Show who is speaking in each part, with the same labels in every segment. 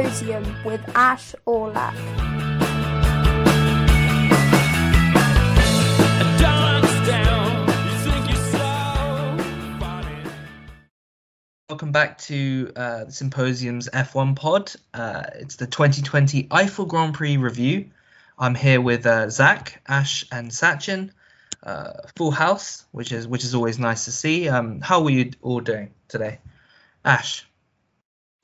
Speaker 1: Symposium with Ash.
Speaker 2: Welcome back to uh, the Symposium's F1 pod. Uh, it's the 2020 Eifel Grand Prix review. I'm here with uh, Zack, Ash, and Sachin. Uh, full house, which is which is always nice to see. Um, how were you all doing today, Ash?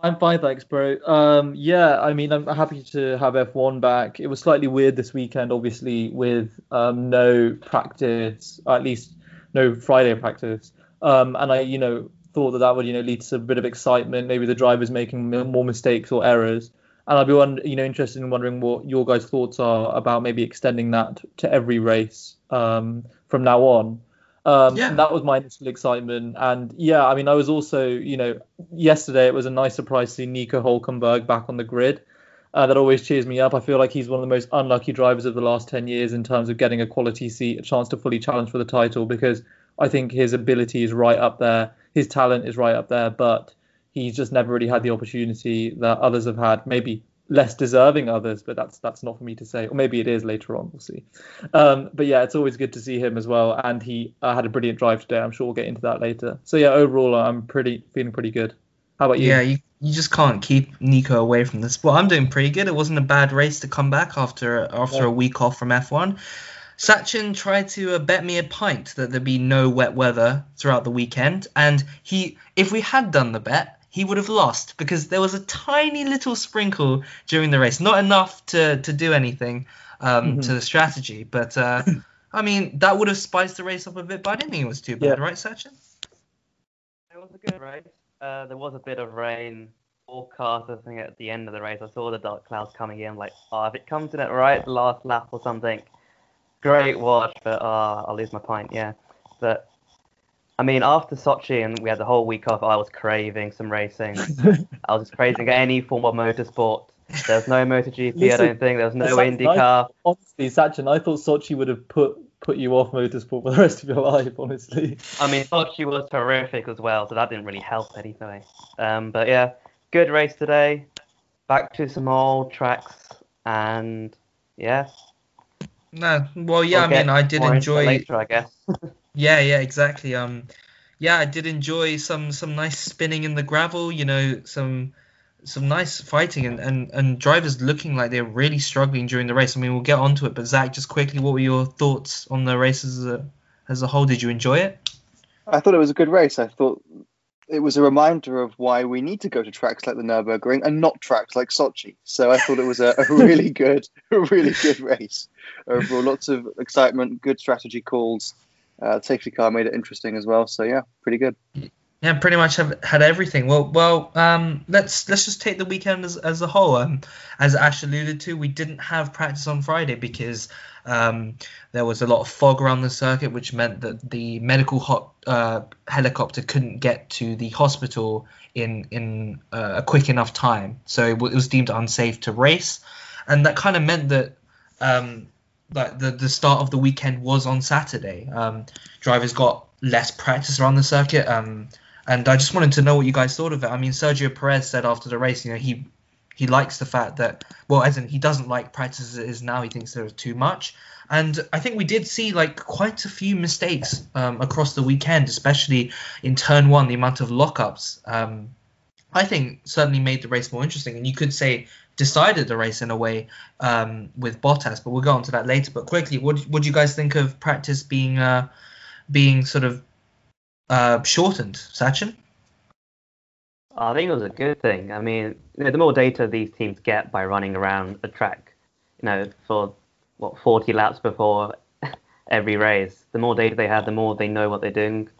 Speaker 3: I'm fine, thanks, bro. Um, yeah, I mean, I'm happy to have F1 back. It was slightly weird this weekend, obviously, with um, no practice, at least no Friday practice. Um, and I, you know, thought that that would, you know, lead to a bit of excitement. Maybe the drivers making more mistakes or errors. And I'd be, you know, interested in wondering what your guys' thoughts are about maybe extending that to every race um, from now on. Um, yeah. that was my initial excitement. And yeah, I mean, I was also, you know, yesterday it was a nice surprise to see Nico Hulkenberg back on the grid. Uh, that always cheers me up. I feel like he's one of the most unlucky drivers of the last 10 years in terms of getting a quality seat, a chance to fully challenge for the title, because I think his ability is right up there. His talent is right up there, but he's just never really had the opportunity that others have had. Maybe less deserving others, but that's that's not for me to say. Or maybe it is later on. We'll see. Um, but yeah, it's always good to see him as well. And he uh, had a brilliant drive today. I'm sure we'll get into that later. So yeah, overall, I'm pretty feeling pretty good. How about you?
Speaker 2: Yeah, you, you just can't keep Nico away from the sport. I'm doing pretty good. It wasn't a bad race to come back after after yeah. a week off from F1. Sachin tried to uh, bet me a pint that there'd be no wet weather throughout the weekend, and he, if we had done the bet, he would have lost because there was a tiny little sprinkle during the race, not enough to to do anything um, mm-hmm. to the strategy. But uh, I mean, that would have spiced the race up a bit. But I didn't think it was too bad, yeah. right, Sachin?
Speaker 4: It was a good race. Uh, there was a bit of rain forecast. I think at the end of the race, I saw the dark clouds coming in. Like, oh, if it comes in at right last lap or something, great watch. But uh, I'll lose my point. Yeah, but I mean, after Sochi and we had the whole week off, I was craving some racing. I was just craving any form of motorsport. There was no MotoGP, Listen, I don't think. There was no IndyCar.
Speaker 3: honestly, Sachin, I thought Sochi would have put put you off motorsport for the rest of your life, honestly.
Speaker 4: I mean, Sochi was terrific as well, so that didn't really help anyway. Um, but yeah, good race today. Back to some old tracks, and yeah.
Speaker 2: No, well, yeah, we'll I mean, I did enjoy.
Speaker 4: Later, I guess.
Speaker 2: Yeah, yeah, exactly. Um, yeah, I did enjoy some some nice spinning in the gravel. You know, some some nice fighting and, and, and drivers looking like they're really struggling during the race. I mean, we'll get onto it, but Zack, just quickly, what were your thoughts on the race as a as a whole? Did you enjoy it?
Speaker 5: I thought it was a good race. I thought it was a reminder of why we need to go to tracks like the Nurburgring and not tracks like Sochi. So I thought it was a, a really good, a really good race. Overall, lots of excitement, good strategy calls, uh, safety car made it interesting as well. So yeah, pretty good.
Speaker 2: Yeah, pretty much have had everything. Well, well, um, let's let's just take the weekend as, as a whole. Um, as Ash alluded to, we didn't have practice on Friday because um, there was a lot of fog around the circuit, which meant that the medical hot, uh, helicopter couldn't get to the hospital in in uh, a quick enough time. So it, was deemed unsafe to race, and that kind of meant that um, like the the start of the weekend was on Saturday. Um, drivers got less practice around the circuit. Um, and I just wanted to know what you guys thought of it. I mean, Sergio Perez said after the race, you know, he he likes the fact that well, as in he doesn't like practice as it is now. He thinks there was too much. And I think we did see like quite a few mistakes um, across the weekend, especially in turn one, the amount of lockups. Um, I think certainly made the race more interesting. And you could say decided the race in a way um, with Bottas, but we'll go on to that later. But quickly, what would you guys think of practice being uh, being sort of uh, shortened, Sachin?
Speaker 4: I think it was a good thing. I mean, you know, the more data these teams get by running around a track, you know, for what 40 laps before every race, the more data they have, the more they know what they're doing,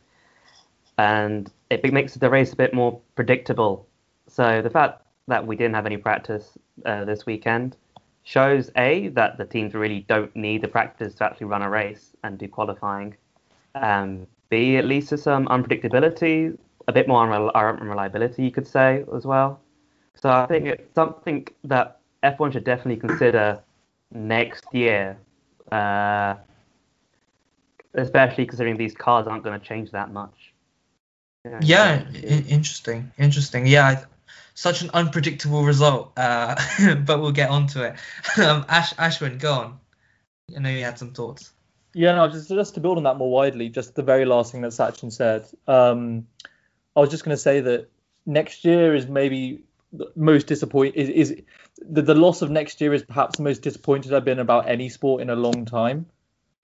Speaker 4: and it makes the race a bit more predictable. So the fact that we didn't have any practice uh, this weekend shows a that the teams really don't need the practice to actually run a race and do qualifying. Um, B, at least to some unpredictability, a bit more unreliability, you could say as well. So I think it's something that F1 should definitely consider next year, uh, especially considering these cars aren't going to change that much.
Speaker 2: Yeah, yeah interesting, interesting. Yeah, such an unpredictable result. Uh, but we'll get onto it. Um, Ash Ashwin, go on. I know you had some thoughts.
Speaker 3: Yeah, no, just just to build on that more widely, just the very last thing that Sachin said. Um, I was just going to say that next year is maybe the most disappointing. Is, is the, the loss of next year is perhaps the most disappointed I've been about any sport in a long time.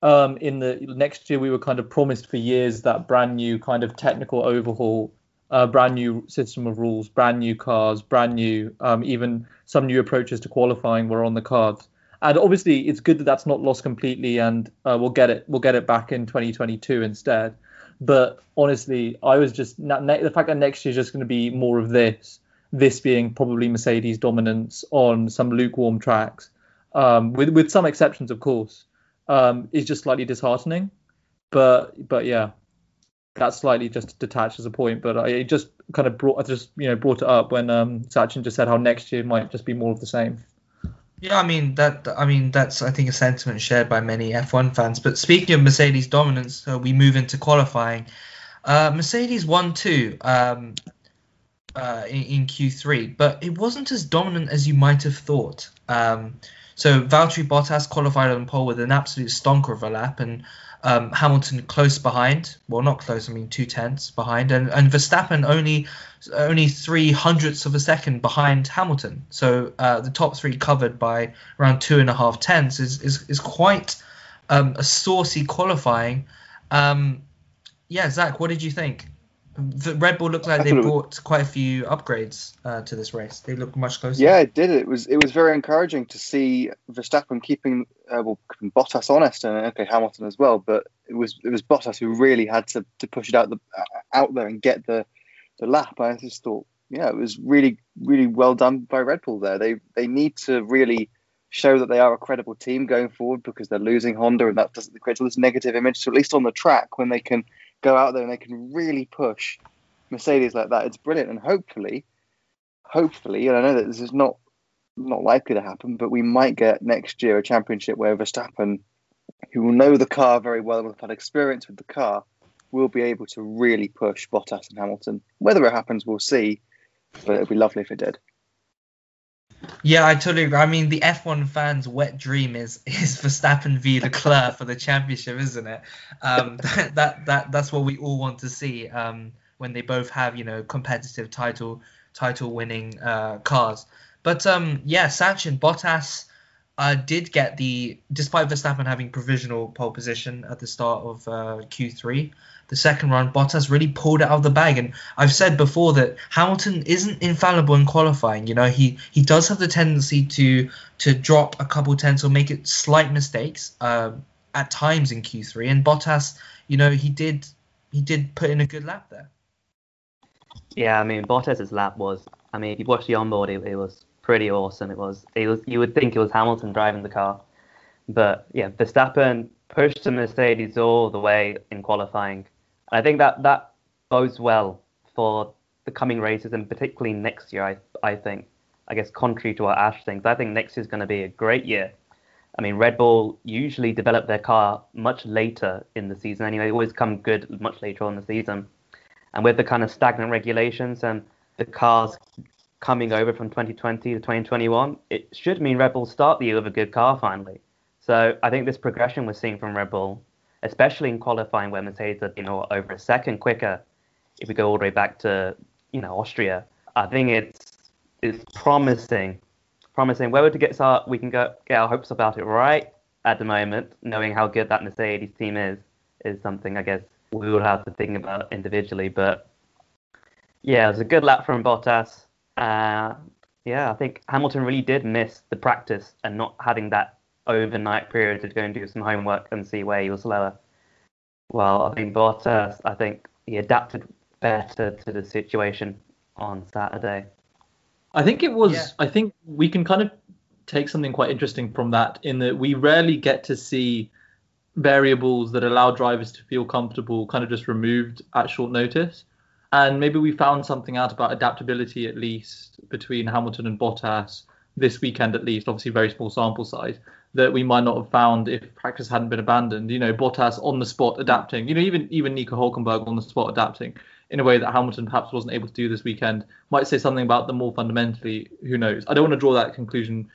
Speaker 3: Um, in the next year, we were kind of promised for years that brand new kind of technical overhaul, uh, brand new system of rules, brand new cars, brand new, um, even some new approaches to qualifying were on the cards. And obviously, it's good that that's not lost completely, and uh, we'll get it we'll get it back in 2022 instead. But honestly, I was just the fact that next year is just going to be more of this, this being probably Mercedes dominance on some lukewarm tracks, um, with with some exceptions, of course, um, is just slightly disheartening. But but yeah, that's slightly just detached as a point. But I it just kind of brought I just you know brought it up when um, Sachin just said how next year might just be more of the same.
Speaker 2: Yeah, I mean that. I mean that's I think a sentiment shared by many F1 fans. But speaking of Mercedes dominance, we move into qualifying. Uh, Mercedes won two um, uh, in, in, Q3, but it wasn't as dominant as you might have thought. Um, so Valtteri Bottas qualified on pole with an absolute stonker of a lap, and um, Hamilton close behind. Well, not close. I mean, two tenths behind, and, and Verstappen only only three hundredths of a second behind Hamilton. So uh, the top three covered by around two and a half tenths is is, is quite um, a saucy qualifying. Um, yeah, Zack, what did you think? The Red Bull looked like they brought quite a few upgrades uh, to this race. They look much closer.
Speaker 5: Yeah, it did. It was it was very encouraging to see Verstappen keeping uh, well keeping Bottas honest and okay Hamilton as well. But it was it was Bottas who really had to, to push it out the out there and get the the lap. I just thought, yeah, it was really really well done by Red Bull there. They they need to really show that they are a credible team going forward because they're losing Honda and that doesn't create all this negative image. So at least on the track when they can go out there and they can really push Mercedes like that. It's brilliant, and hopefully, hopefully, and I know that this is not not likely to happen, but we might get next year a championship where Verstappen, who will know the car very well and will have had experience with the car, will be able to really push Bottas and Hamilton. Whether it happens, we'll see, but it'd be lovely if it did.
Speaker 2: Yeah, I totally agree. I mean, the F1 fans' wet dream is is Verstappen v Leclerc for the championship, isn't it? Um, that, that that that's what we all want to see um, when they both have you know competitive title title winning uh, cars. But um, yeah, Sachin Bottas uh, did get the despite Verstappen having provisional pole position at the start of uh, Q3 the second run, Bottas really pulled it out of the bag. And I've said before that Hamilton isn't infallible in qualifying. You know, he he does have the tendency to to drop a couple tenths or make it slight mistakes uh, at times in Q3. And Bottas, you know, he did he did put in a good lap there.
Speaker 4: Yeah, I mean Bottas's lap was. I mean, if you watch the onboard, it, it was pretty awesome. It was. It was. You would think it was Hamilton driving the car, but yeah, Verstappen pushed the Mercedes all the way in qualifying. And I think that that bodes well for the coming races and particularly next year. I I think. I guess contrary to what Ash thinks, I think next year is going to be a great year. I mean, Red Bull usually develop their car much later in the season. Anyway, they always come good much later on in the season. And with the kind of stagnant regulations and the cars coming over from 2020 to 2021, it should mean Red Bull start the year with a good car finally. So I think this progression we're seeing from Red Bull especially in qualifying where Mercedes been you know, over a second quicker. If we go all the way back to you know Austria, I think it's it's promising, promising. Whether to get our we can go, get our hopes about it right at the moment, knowing how good that Mercedes team is, is something I guess we will have to think about individually. But yeah, it was a good lap from Bottas. Uh, yeah, I think Hamilton really did miss the practice and not having that overnight period to go and do some homework and see where he was lower. Well, I think Bottas, I think he adapted better to the situation on Saturday.
Speaker 3: I think it was. Yeah. I think we can kind of take something quite interesting from that in that we rarely get to see variables that allow drivers to feel comfortable kind of just removed at short notice. And maybe we found something out about adaptability at least between Hamilton and Bottas this weekend at least, obviously very small sample size, that we might not have found if practice hadn't been abandoned. You know, Bottas on the spot adapting. You know, even even Nico Hulkenberg on the spot adapting. in a way that Hamilton perhaps wasn't able to do this weekend. Might say something about them more fundamentally. Who knows? I don't want to draw that conclusion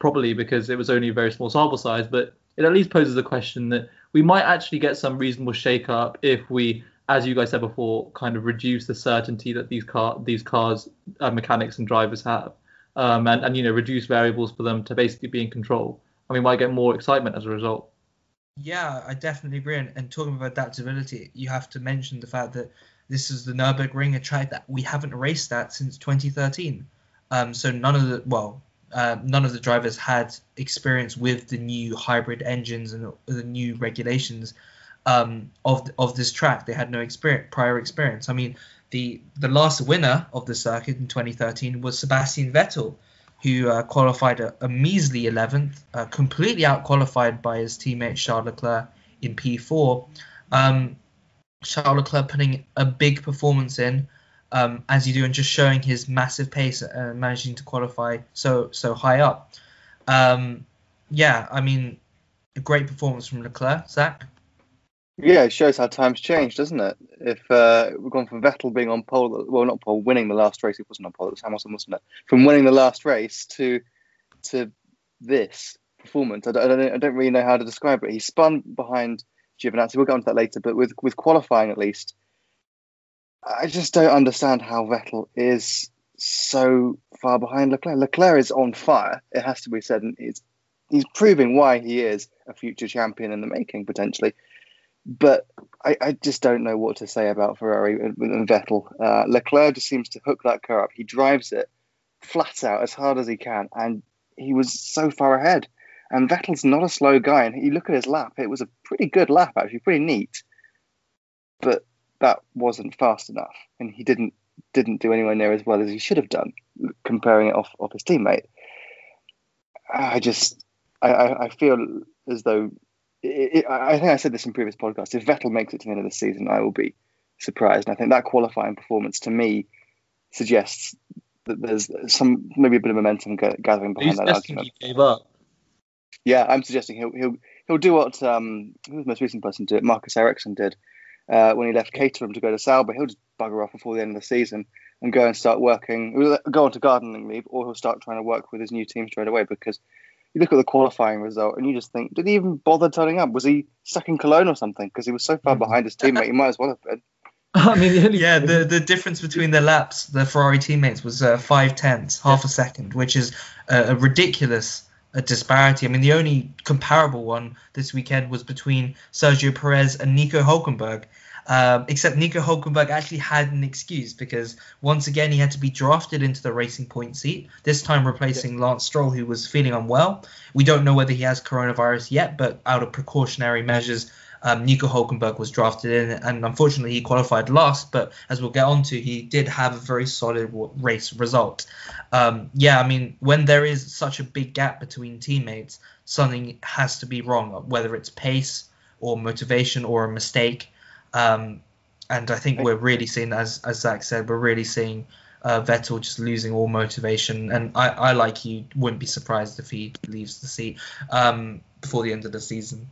Speaker 3: properly because it was only a very small sample size, but it at least poses a question that we might actually get some reasonable shake up if we, as you guys said before, kind of reduce the certainty that these car these cars uh, mechanics and drivers have, um, and and you know reduce variables for them to basically be in control. And we might get more excitement as a result.
Speaker 2: Yeah, I definitely agree. And, and talking about adaptability, you have to mention the fact that this is the Nurburgring, a track that we haven't raced at since 2013. Um, so none of the well, uh, none of the drivers had experience with the new hybrid engines and the new regulations um, of of this track. They had no experience, prior experience. I mean, the the last winner of the circuit in 2013 was Sebastian Vettel, who uh, qualified a, a, measly 11th, uh, completely out qualified by his teammate Charles Leclerc in P4. Um, Charles Leclerc putting a big performance in, um, as you do, and just showing his massive pace and managing to qualify so so high up. Um, yeah, I mean, a great performance from Leclerc, Zack.
Speaker 5: Yeah, it shows how times change, doesn't it? If uh, we've gone from Vettel being on pole, well, not pole, winning the last race, it wasn't on pole, it was Hamilton, wasn't it? From winning the last race to to this performance, I don't, I don't, I don't really know how to describe it. He spun behind Giovinazzi. We'll get onto that later, but with with qualifying at least, I just don't understand how Vettel is so far behind Leclerc. Leclerc is on fire. It has to be said, and he's he's proving why he is a future champion in the making potentially but I, I, just don't know what to say about Ferrari and, and Vettel. Uh, Leclerc just seems to hook that car up. He drives it flat out as hard as he can, and he was so far ahead. And Vettel's not a slow guy, and you look at his lap; it was a pretty good lap, actually, pretty neat. But that wasn't fast enough, and he didn't didn't do anywhere near as well as he should have done, comparing it off off his teammate. I just I, I feel as though it, I think I said this in previous podcasts. If Vettel makes it to the end of the season, I will be surprised. And I think that qualifying performance to me suggests that there's some maybe a bit of momentum gathering behind that argument.
Speaker 3: He gave up.
Speaker 5: Yeah, I'm suggesting he'll he'll he'll do what um who was the most recent person to it? Marcus Ericsson did uh, when he left Caterham to go to Sauber. He'll just bugger off before the end of the season and go and start working, go on to gardening leave, or he'll start trying to work with his new team straight away because you look at the qualifying result and you just think, did he even bother turning up? Was he stuck in Cologne or something? Because he was so far mm. behind his teammate, he might as well have been.
Speaker 3: I mean,
Speaker 2: yeah, the the difference between their laps, the Ferrari teammates, was uh, five tenths, half yeah. a second, which is a, a ridiculous a disparity. I mean, the only comparable one this weekend was between Sergio Perez and Nico Hulkenberg, um, except Nico Hulkenberg actually had an excuse because once again he had to be drafted into the Racing Point seat. This time replacing. Lance Stroll, who was feeling unwell. We don't know whether he has coronavirus yet, but out of precautionary measures, um, Nico Hulkenberg was drafted in, and unfortunately he qualified last. But as we'll get onto, he did have a very solid race result. Um, yeah, I mean, when there is such a big gap between teammates, something has to be wrong, whether it's pace or motivation or a mistake. Um, and I think we're really seeing, as as Zack said, we're really seeing uh, Vettel just losing all motivation. And I, I, like you, wouldn't be surprised if he leaves the seat um, before the end of the season.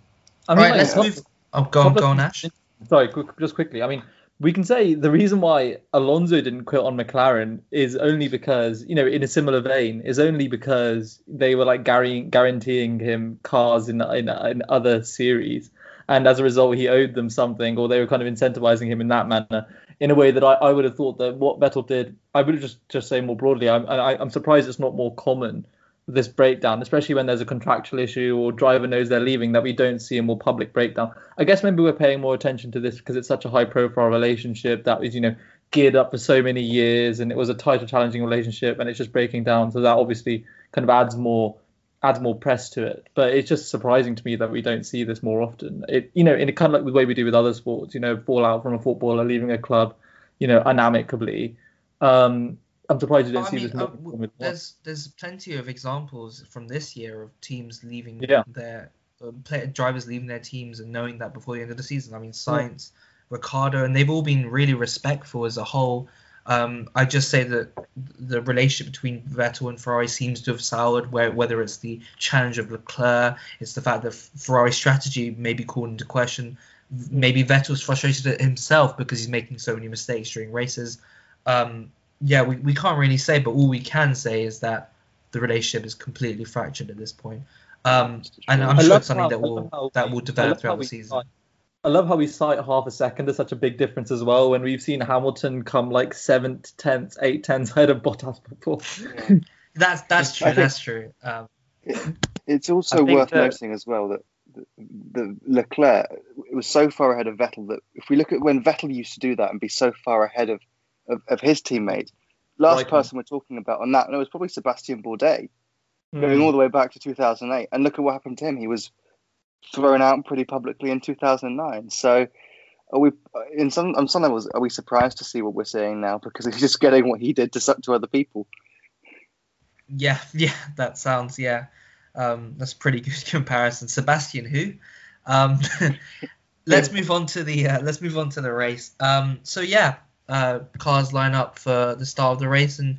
Speaker 2: I mean, right, let's move. Oh, go on, go on, Ash.
Speaker 3: Sorry, quick, just quickly. I mean, we can say the reason why Alonso didn't quit on McLaren is only because, you know, in a similar vein, is only because they were like guaranteeing him cars in, in in other series and as a result he owed them something or they were kind of incentivizing him in that manner in a way that I, I would have thought that what Vettel did I would just just say more broadly I'm I, am i am surprised it's not more common this breakdown especially when there's a contractual issue or driver knows they're leaving that we don't see a more public breakdown. I guess maybe we're paying more attention to this because it's such a high profile relationship that was you know geared up for so many years and it was a tight or challenging relationship and it's just breaking down. So that obviously kind of adds more adds more press to it. But it's just surprising to me that we don't see this more often. It you know, in a kind of like the way we do with other sports, you know, fallout from a footballer leaving a club, you know, unamicably. Um, I'm surprised you don't see mean, this more.
Speaker 2: Uh, there's there's plenty of examples from this year of teams leaving
Speaker 3: yeah.
Speaker 2: their uh, play, drivers leaving their teams and knowing that before the end of the season. I mean, Sainz, yeah. Ricciardo, and they've all been really respectful as a whole. Um, I just say that the relationship between Vettel and Ferrari seems to have soured. Where, whether it's the challenge of Leclerc, it's the fact that Ferrari's strategy may be called into question. maybe Vettel's frustrated at himself because he's making so many mistakes during races. Um, yeah, we, we can't really say, but all we can say is that the relationship is completely fractured at this point. Um, and I'm
Speaker 3: I
Speaker 2: sure it's something
Speaker 3: how-
Speaker 2: that will that will develop throughout the season.
Speaker 3: I love how we cite half a second as such a big difference as well when we've seen Hamilton come like seventh, tenth, eight tenths ahead of Bottas before.
Speaker 2: That's that's true.
Speaker 5: think-
Speaker 2: That's true. Um,
Speaker 5: It's also worth
Speaker 4: that-
Speaker 5: noting as well that the, the Leclerc was so far ahead of Vettel that if we look at when Vettel used to do that and be so far ahead of, of, of his teammate, last
Speaker 3: Raikkonen.
Speaker 5: person we're talking about on that, no, it was probably Sebastian Bourdais going
Speaker 3: Hmm.
Speaker 5: all the way back to 2008. And look at what happened to him. He was thrown out pretty publicly in 2009. So are we in some on some levels are we surprised to see what we're seeing now because he's just getting what he did to to other people?
Speaker 2: yeah, yeah, that sounds yeah. Um, that's pretty good comparison. Sebastian, who? Um, let's move on to the uh, let's move on to the race. Um, so yeah, uh, cars line up for the start of the race, and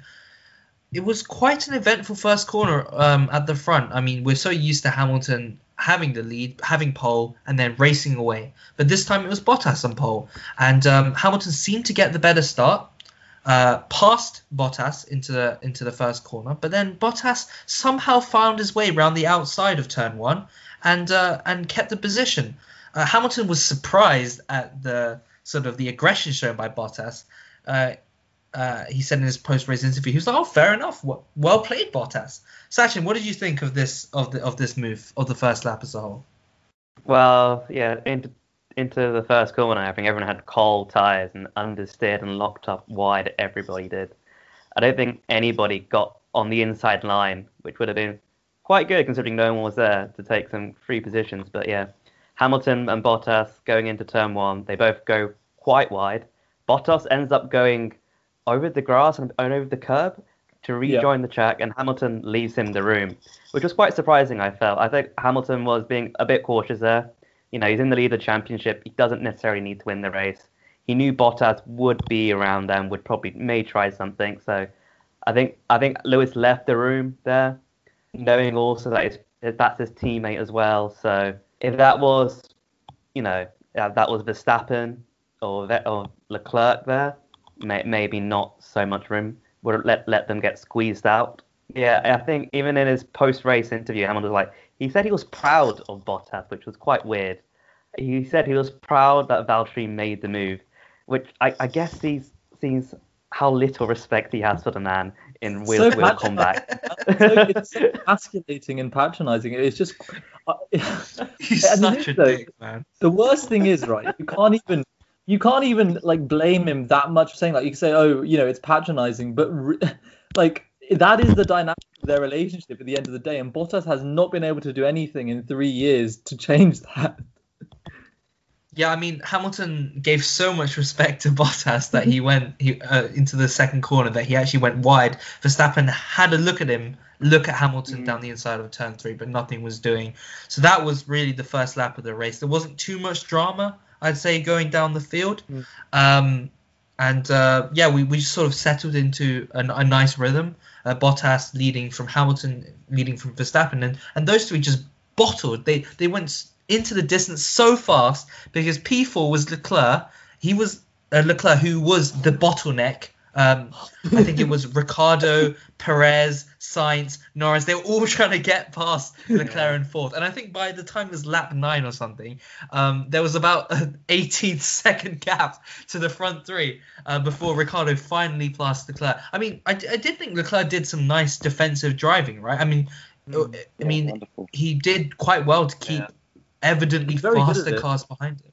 Speaker 2: it was quite an eventful first corner um, at the front. I mean, we're so used to Hamilton having the lead, having pole, and then racing away, but this time it was Bottas on pole, and um, Hamilton seemed to get the better start. Uh, passed Bottas into the into the first corner, but then Bottas somehow found his way around the outside of turn one and uh, and kept the position. Uh, Hamilton was surprised at the sort of the aggression shown by Bottas. Uh, he said in his post-race interview, he was like, "Oh, fair enough. Well, well played, Bottas." Sachin, what did you think of this of the of this move of the first lap as a whole?
Speaker 4: Well, yeah, into into the first corner, I think everyone had cold tires and understeered and locked up wide. Everybody did. I don't think anybody got on the inside line, which would have been quite good considering no one was there to take some free positions. But yeah, Hamilton and Bottas going into turn one, they both go quite wide. Bottas ends up going over the grass and over the curb to rejoin the track, and Hamilton leaves him the room, which was quite surprising. I felt. I think Hamilton was being a bit cautious there. You know, he's in the lead of the championship. He doesn't necessarily need to win the race. He knew Bottas would be around and would probably may try something. So, I think I think Lewis left the room there, knowing also that it's, that's his teammate as well. So if that was, you know, that was Verstappen or or Leclerc there, may, maybe not so much room. Would let let them get squeezed out. Yeah, I think even in his post-race interview, Hamilton was like, he said he was proud of Bottas, which was quite weird. He said he was proud that Valtteri made the move, which I, I guess sees sees how little respect he has for the man in wheel to wheel
Speaker 3: patron-
Speaker 4: combat.
Speaker 3: so, it's so emasculating and patronizing. It's just uh,
Speaker 2: He's such a
Speaker 3: though-
Speaker 2: dick, man.
Speaker 3: the worst thing is right. You can't even you can't even like blame him that much for saying like you can say oh you know it's patronizing, but re- like that is the dynamic of their relationship at the end of the day, and Bottas has not been able to do anything in three years to change that.
Speaker 2: Yeah, I mean Hamilton gave so much respect to Bottas that he went he, uh, into the second corner that he actually went wide. Verstappen had a look at him, look at Hamilton
Speaker 5: Mm.
Speaker 2: down the inside of turn three, but nothing was doing. So that was really the first lap of the race. There wasn't too much drama, I'd say, going down the field.
Speaker 3: Mm.
Speaker 2: Um, and uh, yeah, we, we sort of settled into a, a nice rhythm. Uh, Bottas leading from Hamilton, leading from Verstappen, and, and those three just bottled. They they went into the distance so fast because P4 was Leclerc. He was uh, Leclerc who was the bottleneck. Um, I think it was Ricciardo, Perez, Sainz, Norris. They were all trying to get past Leclerc in fourth. And I think by the time it was lap nine or something, um, there was about an 18 second gap to the front three uh, before Ricciardo finally passed Leclerc. I mean, I, I did think Leclerc did some nice defensive driving, right? I mean, I mean, he did quite well to keep
Speaker 4: Yeah.
Speaker 2: evidently
Speaker 3: He's very good at
Speaker 2: faster cars behind him.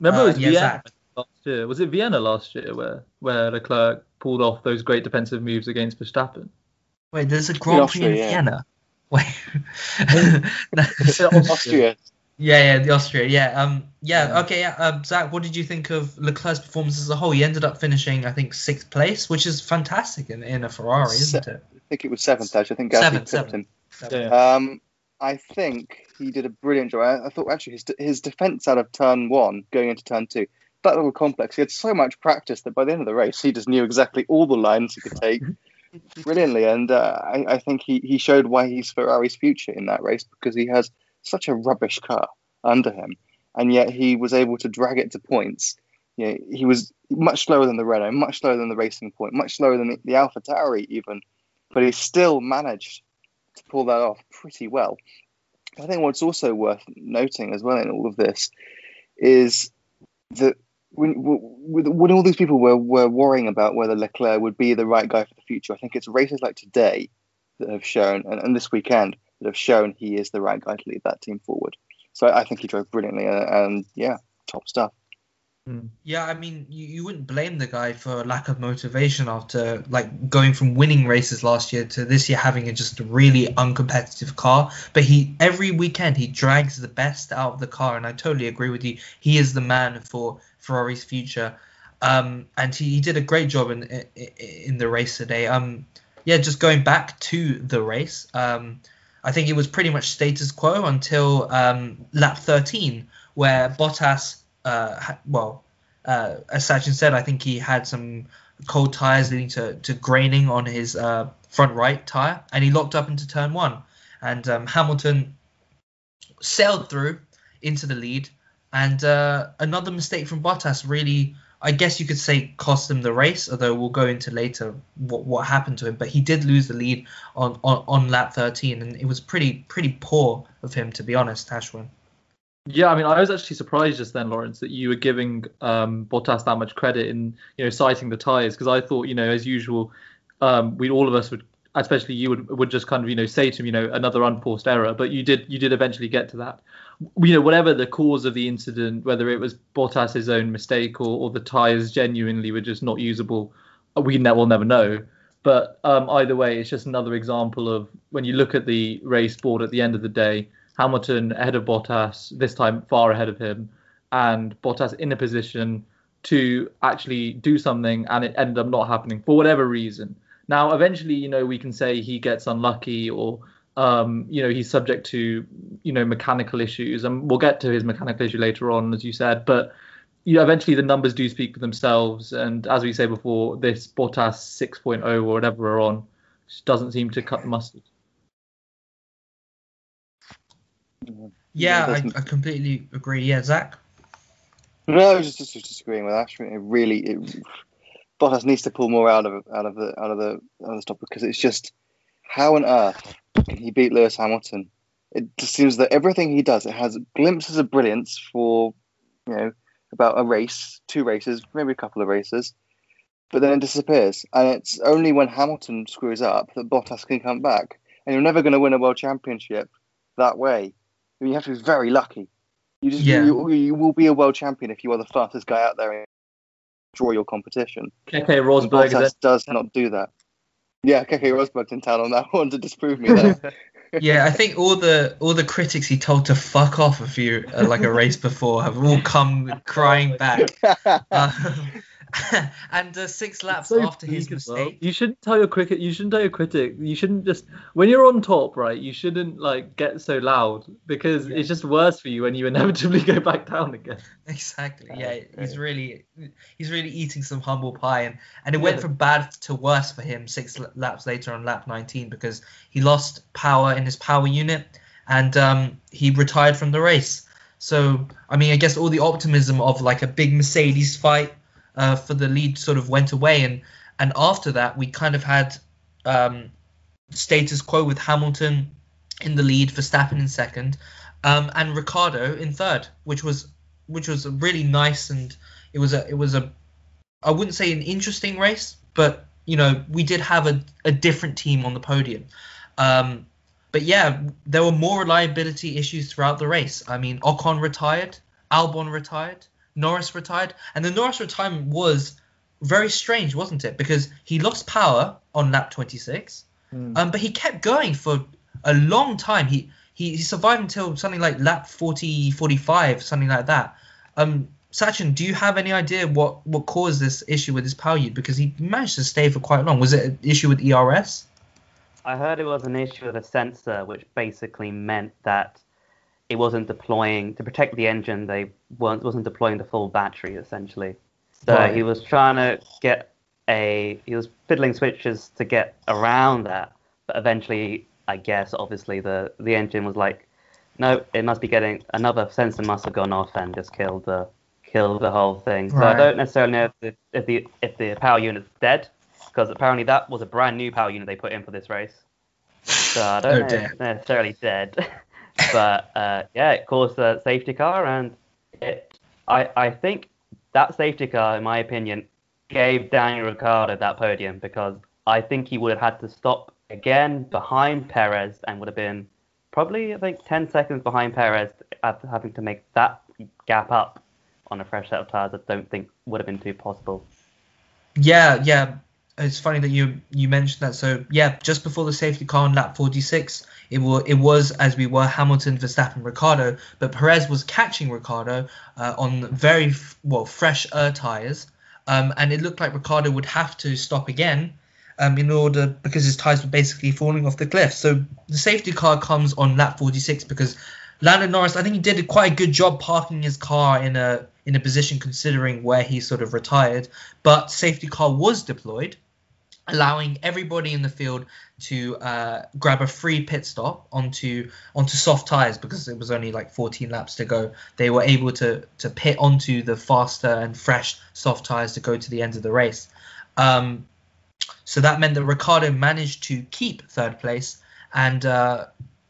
Speaker 3: Remember,
Speaker 2: Uh,
Speaker 3: it was
Speaker 2: yeah,
Speaker 3: Vienna last year. Was it Vienna last year where where Leclerc pulled off those great defensive moves against Verstappen?
Speaker 2: Wait, there's a Grand Prix in
Speaker 5: Austria, yeah.
Speaker 2: Vienna. Wait.
Speaker 5: Austria.
Speaker 2: Yeah, yeah, the Austria. Yeah, um, yeah,
Speaker 3: Yeah.
Speaker 2: okay. Yeah, um, Zack, what did you think of Leclerc's performance as a whole? He ended up finishing, I think, sixth place, which is fantastic in, in a Ferrari, isn't it?
Speaker 5: I think it was seventh. Actually, I think Gasly
Speaker 2: Seventh,
Speaker 5: clipped
Speaker 2: seventh.
Speaker 5: him.
Speaker 3: Yeah.
Speaker 5: Um, I think he did a brilliant job. I, I thought actually his his defense out of turn one going into turn two, that little complex. He had so much practice that by the end of the race, he just knew exactly all the lines he could take brilliantly. And uh, I, I think he, he showed why he's Ferrari's future in that race because he has such a rubbish car under him. and yet he was able to drag it to points. You know, he was much slower than the Renault, much slower than the Racing Point, much slower than the, the Alpha Tauri even, but he still managed to pull that off pretty well. I think what's also worth noting as well in all of this is that when, when all these people were, were worrying about whether Leclerc would be the right guy for the future, I think it's races like today that have shown, and, and this weekend, that have shown he is the right guy to lead that team forward. So I, think he drove brilliantly, and, and yeah, top stuff. Hmm.
Speaker 2: Yeah, I mean, you, you wouldn't blame the guy for lack of motivation after like going from winning races last year to this year having a just really uncompetitive car. But he every weekend he drags the best out of the car, and I totally agree with you. He is the man for Ferrari's future, um, and he, he did a great job in, in in the race today. Um, yeah, just going back to the race, um, I think it was pretty much status quo until um, lap 13, where Bottas uh, well, uh, as Sachin said, I think he had some cold tires leading to, to graining on his uh, front right tire, and he locked up into turn one. And um, Hamilton sailed through into the lead, and uh, another mistake from Bottas really, I guess you could say, cost him the race. Although we'll go into later what, what happened to him, but he did lose the lead on, on, on lap 13, and it was pretty pretty poor of him to be honest, Ashwin.
Speaker 3: Yeah, I mean, I was actually surprised just then, Lawrence, that you were giving um, Bottas that much credit in, you know, citing the tyres because I thought, you know, as usual, um, we all of us would, especially you would, would just kind of, you know, say to him, you know, another unforced error. But you did, you did eventually get to that. You know, whatever the cause of the incident, whether it was Bottas's own mistake or, or the tyres genuinely were just not usable, we ne- will never know. But um, either way, it's just another example of when you look at the race board at the end of the day Hamilton ahead of Bottas, this time far ahead of him, and Bottas in a position to actually do something, and it ended up not happening for whatever reason. Now, eventually, you know, we can say he gets unlucky or, um, you know, he's subject to, you know, mechanical issues, and we'll get to his mechanical issue later on, as you said, but. You know, eventually the numbers do speak for themselves, and as we say before, this Bottas 6.0 or whatever we're on just doesn't seem to cut the mustard.
Speaker 2: Yeah, I, I completely agree. Yeah, Zack.
Speaker 5: No, I was just, just, just disagreeing with Ash. It really, it, Bottas needs to pull more out of out of the out of the out of the stop because it's just how on earth he beat Lewis Hamilton? It just seems that everything he does, it has glimpses of brilliance for you know about a race, two races, maybe a couple of races, but then it disappears. And it's only when Hamilton screws up that Bottas can come back. And you're never going to win a world championship that way. I mean, you have to be very lucky. You just
Speaker 2: Yeah.
Speaker 5: you, you will be a world champion if you are the fastest guy out there and draw your competition.
Speaker 3: Keke Rosberg
Speaker 5: Bottas does not do that. Yeah, Keke Rosberg's in town on that one to disprove me
Speaker 2: yeah, I think all the all the critics he told to fuck off a few uh, like a race before have all come crying back. Um, and uh, six laps
Speaker 3: so
Speaker 2: after his
Speaker 3: as well. You shouldn't tell your cricket. You shouldn't tell your critic. You shouldn't just when you're on top, right? You shouldn't like get so loud because it's just worse for you when you inevitably go back down again.
Speaker 2: exactly. Yeah, he's really he's really eating some humble pie, and and it went from bad to worse for him six laps later on lap 19 because he lost power in his power unit, and um, he retired from the race. So I mean, I guess all the optimism of like a big Mercedes fight uh, for the lead sort of went away, and and after that we kind of had um, status quo with Hamilton in the lead, for Verstappen in second, um, and Ricciardo in third, which was which was really nice and it was a it was a I wouldn't say an interesting race, but you know we did have a, a different team on the podium. Um, but yeah, there were more reliability issues throughout the race. I mean, Ocon retired, Albon retired, Norris retired, and the Norris retirement was very strange, wasn't it? Because he lost power on lap 26,
Speaker 3: Mm.
Speaker 2: um, but he kept going for a long time. He, he he survived until something like lap 40, 45, something like that. Um, Sachin, do you have any idea what, what caused this issue with his power unit? Because he managed to stay for quite long. Was it an issue with ERS?
Speaker 4: I heard it was an issue with a sensor, which basically meant that it wasn't deploying to protect the engine. They weren't wasn't deploying the full battery essentially. So
Speaker 3: Right.
Speaker 4: he was trying to get a he was fiddling switches to get around that, but eventually, I guess, obviously the the engine was like no, it must be getting another sensor must have gone off and just killed the killed the whole thing. So I don't necessarily know if the if the if the power unit's dead, because apparently that was a brand new power unit they put in for this race. So I don't
Speaker 2: Oh,
Speaker 4: know if
Speaker 2: dear.
Speaker 4: it's necessarily dead, but uh, yeah, it caused a safety car, and it I I think that safety car, in my opinion, gave Daniel Ricciardo that podium because I think he would have had to stop again behind Perez and would have been probably I think 10 seconds behind Perez after having to make that gap up on a fresh set of tires. I don't think would have been too possible.
Speaker 2: Yeah, yeah. It's funny that you you mentioned that. So yeah, just before the safety car on lap 46, it was it was as we were Hamilton, Verstappen, Ricciardo, but Perez was catching Ricciardo uh, on very f- well fresh air tires, um, and it looked like Ricciardo would have to stop again. Um, in order because his tires were basically falling off the cliff. So the safety car comes on lap 46 because Lando Norris, I think he did quite a good job parking his car in a in a position considering where he sort of retired. But safety car was deployed, allowing everybody in the field to uh, grab a free pit stop onto onto soft tires because it was only like 14 laps to go. They were able to to pit onto the faster and fresh soft tires to go to the end of the race. Um, so that meant that Ricciardo managed to keep third place, and uh,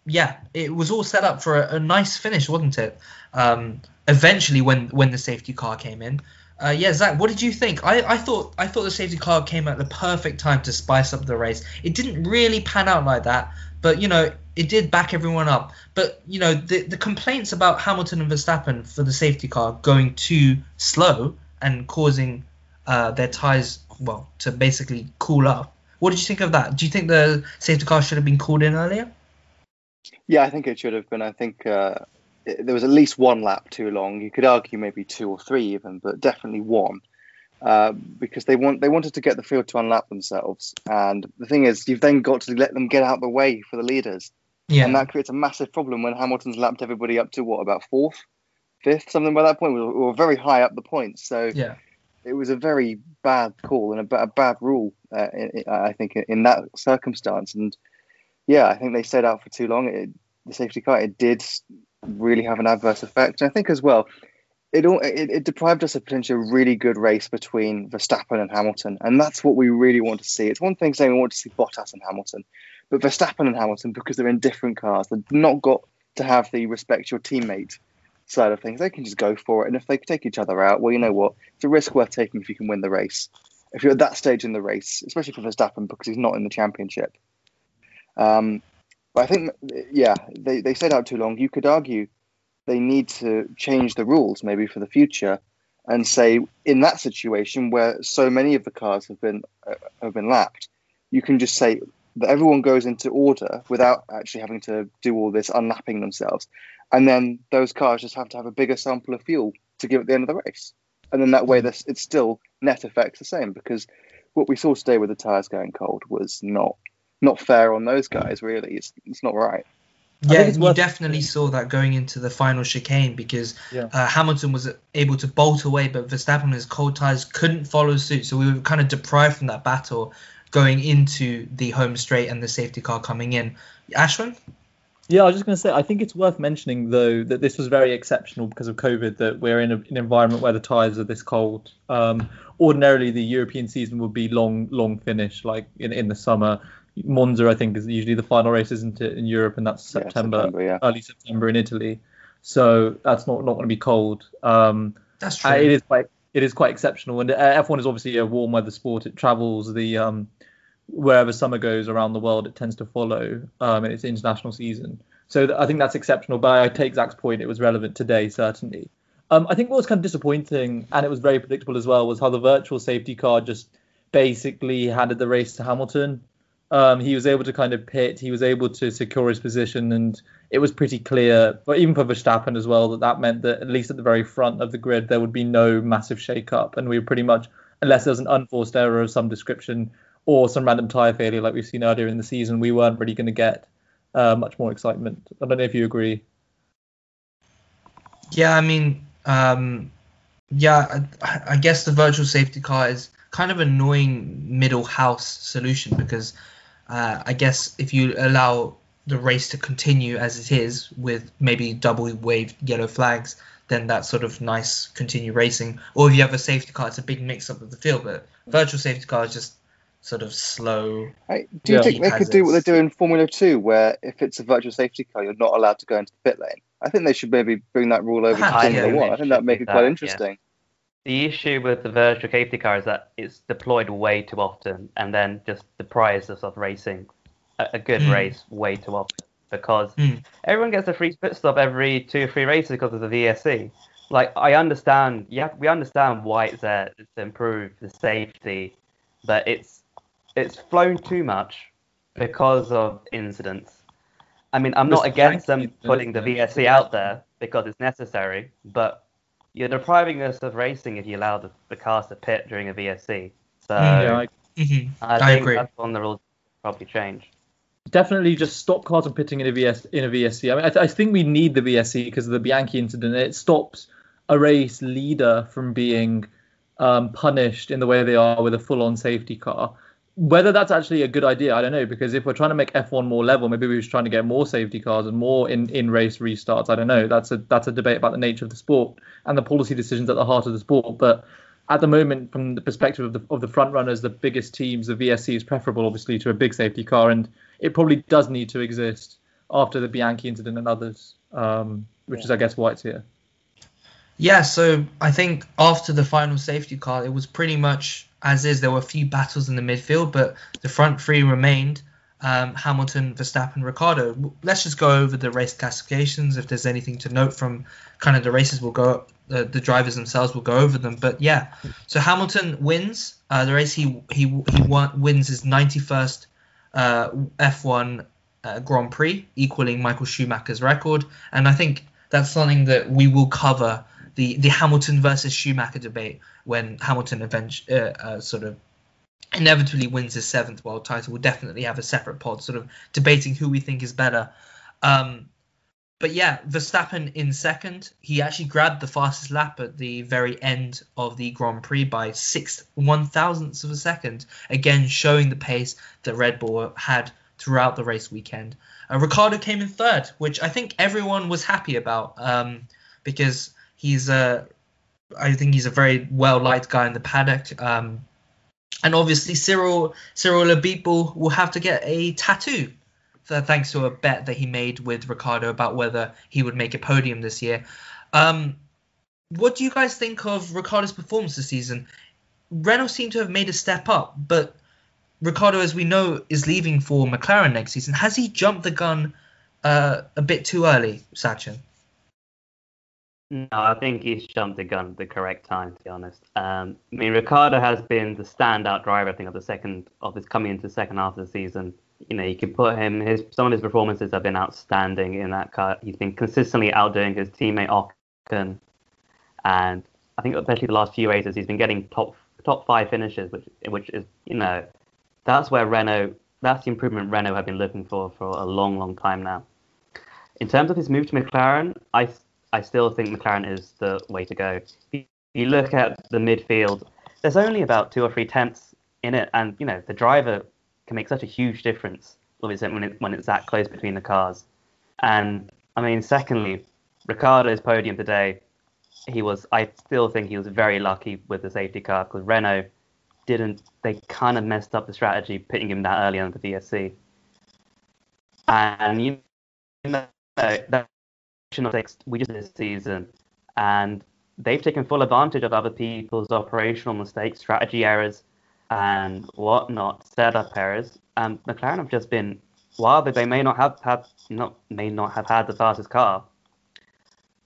Speaker 2: yeah, it was all set up for a, a nice finish, wasn't it? Um, eventually, when when the safety car came in, uh, yeah, Zack, what did you think? I, I thought I thought the safety car came at the perfect time to spice up the race. It didn't really pan out like that, but you know it did back everyone up. But you know the the complaints about Hamilton and Verstappen for the safety car going too slow and causing uh, their tires well to basically cool up. What did you think of that? Do you think the safety car should have been called in earlier?
Speaker 5: Yeah, I think it should have been. I think uh, there was at least one lap too long. You could argue maybe two or three even, but definitely one. Uh, because they want they wanted to get the field to unlap themselves, and the thing is, you've then got to let them get out of the way for the leaders,
Speaker 2: Yeah.
Speaker 5: and that creates a massive problem when Hamilton's lapped everybody up to what about fourth, fifth, something by that point. We were, we were very high up the points, so
Speaker 2: yeah.
Speaker 5: it was a very bad call and a, a bad rule, uh, I think, in, in that circumstance. And yeah, I think they stayed out for too long. It, the safety car, it did really have an adverse effect. And I think as well, it all it, it deprived us of potentially a really good race between Verstappen and Hamilton, and that's what we really want to see. It's one thing saying we want to see Bottas and Hamilton, but Verstappen and Hamilton because they're in different cars, they've not got to have the respect your teammate side of things. They can just go for it, and if they take each other out, well, you know what? It's a risk worth taking if you can win the race. If you're at that stage in the race, especially for Verstappen because he's not in the championship. Um, but I think, yeah, they, they stayed out too long. You could argue they need to change the rules maybe for the future and say in that situation where so many of the cars have been uh, have been lapped, you can just say that everyone goes into order without actually having to do all this unlapping themselves, and then those cars just have to have a bigger sample of fuel to give at the end of the race, and then that way this it's still net effects the same because what we saw today with the tires going cold was not not fair on those guys really. It's it's not right.
Speaker 2: Yeah,
Speaker 3: think it's
Speaker 2: you
Speaker 3: worth-
Speaker 2: definitely saw that going into the final chicane because
Speaker 3: Yeah.
Speaker 2: uh, Hamilton was able to bolt away, but Verstappen and his cold tires couldn't follow suit. So we were kind of deprived from that battle going into the home straight and the safety car coming in. Ashwin?
Speaker 3: Yeah, I was just going to say, I think it's worth mentioning though that this was very exceptional because of COVID. That we're in a, an environment where the tires are this cold. Um, ordinarily, the European season would be long, long finish, like in in the summer. Monza, I think, is usually the final race, isn't it, in Europe, and that's
Speaker 5: Yeah,
Speaker 3: September,
Speaker 5: September, yeah.
Speaker 3: early September in Italy. So that's not not going to be cold. Um,
Speaker 2: That's true.
Speaker 3: uh, it is quite it is quite exceptional, and uh, F1 is obviously a warm weather sport. It travels the um, wherever summer goes around the world. It tends to follow um, in its international season. So th- I think that's exceptional. But I take Zack's point; it was relevant today, certainly. Um, I think what was kind of disappointing, and it was very predictable as well, was how the virtual safety car just basically handed the race to Hamilton. Um, he was able to kind of pit, he was able to secure his position, and it was pretty clear, but even for Verstappen as well, that that meant that at least at the very front of the grid, there would be no massive shake-up, and we were pretty much, unless there was an unforced error of some description or some random tyre failure like we've seen earlier in the season, we weren't really going to get uh, much more excitement. I don't know if you agree.
Speaker 2: Yeah, I mean, um, yeah, I, I guess the virtual safety car is kind of annoying middle house solution because uh, I guess if you allow the race to continue as it is with maybe double waved yellow flags, then that's sort of nice continue racing. Or if you have a safety car, it's a big mix up of the field. But virtual safety car is just sort of slow.
Speaker 5: Hey, do you think they could do what they do in Formula Two, where if it's a virtual safety car, you're not allowed to go into the pit lane? I think they should maybe bring that rule over to
Speaker 2: Perhaps,
Speaker 5: Formula
Speaker 2: yeah.
Speaker 5: One. I think that'd make it quite
Speaker 4: Yeah.
Speaker 5: interesting.
Speaker 4: The issue with the virtual safety car is that it's deployed way too often and then just deprives us of racing a, a good
Speaker 2: Hmm.
Speaker 4: race way too often because
Speaker 2: Hmm.
Speaker 4: everyone gets a free pit stop every two or three races because of the VSC. Like I understand, yeah, we understand why it's there it's to improve the safety, but it's it's flown too much because of incidents. I mean, I'm not against them putting the? VSC out there because it's necessary, but you're depriving us of racing if you allow the, the cars to pit during a VSC. So
Speaker 3: Yeah, I
Speaker 2: Mhm.
Speaker 4: I,
Speaker 2: I
Speaker 4: think
Speaker 2: agree.
Speaker 4: that's when the rules probably change.
Speaker 3: definitely just stop cars from pitting in a VS in a VSC. I mean, I, th- I think we need the VSC because of the Bianchi incident. It stops a race leader from being um, punished in the way they are with a full-on safety car. Whether that's actually a good idea, I don't know. Because if we're trying to make F1 more level, maybe we're just trying to get more safety cars and more in, in race restarts. I don't know. That's a that's a debate about the nature of the sport and the policy decisions at the heart of the sport. But at the moment, from the perspective of the of the front runners, the biggest teams, the VSC is preferable, obviously, to a big safety car, and it probably does need to exist after the Bianchi incident and others, um, which is, I guess, why it's here.
Speaker 2: Yeah, so I think after the final safety car, it was pretty much as is. There were a few battles in the midfield, but the front three remained um, Hamilton, Verstappen, Ricciardo. Let's just go over the race classifications. If there's anything to note from kind of the races, we'll go. The, the drivers themselves will go over them. But yeah, so Hamilton wins uh, the race. He he he won, wins his 91st uh, F1 uh, Grand Prix, equaling Michael Schumacher's record. And I think that's something that we will cover the the Hamilton versus Schumacher debate when Hamilton eventually uh, uh, sort of inevitably wins his seventh world title. We'll definitely have a separate pod sort of debating who we think is better. Um, but yeah, Verstappen in second. He actually grabbed the fastest lap at the very end of the Grand Prix by six one thousandths of a second. Again, showing the pace that Red Bull had throughout the race weekend. Uh, Ricciardo came in third, which I think everyone was happy about um, because he's a, I think he's a very well liked guy in the paddock. Um, and obviously Cyril Cyril Abiteboul will have to get a tattoo, thanks to a bet that he made with Ricciardo about whether he would make a podium this year. Um, what do you guys think of Ricciardo's performance this season? Renault seemed to have made a step up, but Ricciardo, as we know, is leaving for McLaren next season. Has he jumped the gun uh, a bit too early, Sachin?
Speaker 4: No, I think he's jumped the gun at the correct time, to be honest. Um, I mean, Ricciardo has been the standout driver, I think, of the second of his coming into the second half of the season. You know, you can put him. His some of his performances have been outstanding in that car. He's been consistently outdoing his teammate Ocon, and I think especially the last few races, he's been getting top top five finishes, which which is you know, that's where Renault. That's the improvement Renault have been looking for for a long, long time now. In terms of his move to McLaren, I I still think McLaren is the way to go. If you look at the midfield, there's only about two or three tenths in it, and you know the driver can make such a huge difference obviously, when it, when it's that close between the cars. And I mean, secondly, Ricciardo's podium today, he was. I still think he was very lucky with the safety car because Renault didn't. They kind of messed up the strategy, putting him that early on the VSC. And you know that we just this season, and they've taken full advantage of other people's operational mistakes, strategy errors, and whatnot, setup errors. And McLaren have just been, while they may not have had, not may not have had the fastest car,